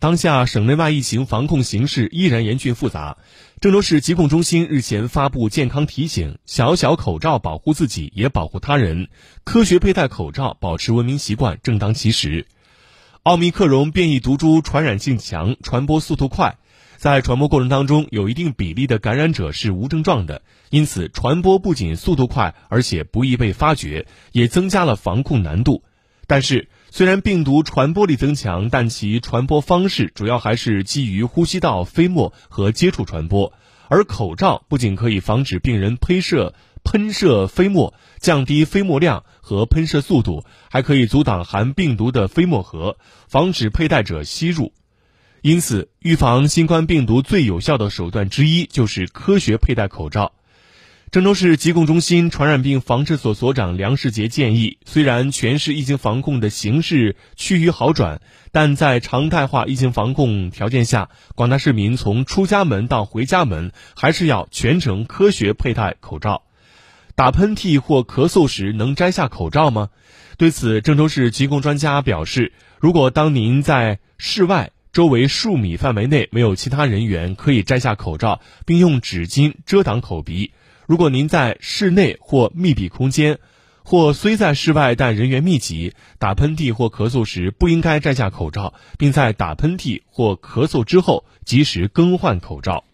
当下省内外疫情防控形势依然严峻复杂。郑州市疾控中心日前发布健康提醒：小小口罩保护自己，也保护他人。科学佩戴口罩，保持文明习惯，正当其时。奥密克戎变异毒株传染性强，传播速度快，在传播过程当中，有一定比例的感染者是无症状的，因此传播不仅速度快，而且不易被发觉，也增加了防控难度。但是，虽然病毒传播力增强，但其传播方式主要还是基于呼吸道飞沫和接触传播。而口罩不仅可以防止病人喷射喷射飞沫，降低飞沫量和喷射速度，还可以阻挡含病毒的飞沫核，防止佩戴者吸入。因此，预防新冠病毒最有效的手段之一就是科学佩戴口罩。郑州市疾控中心传染病防治所所长梁世杰建议，虽然全市疫情防控的形势趋于好转，但在常态化疫情防控条件下，广大市民从出家门到回家门，还是要全程科学佩戴口罩。打喷嚏或咳嗽时能摘下口罩吗？对此，郑州市疾控专家表示，如果当您在室外周围数米范围内没有其他人员，可以摘下口罩，并用纸巾遮挡口鼻。如果您在室内或密闭空间，或虽在室外但人员密集，打喷嚏或咳嗽时不应该摘下口罩，并在打喷嚏或咳嗽之后及时更换口罩。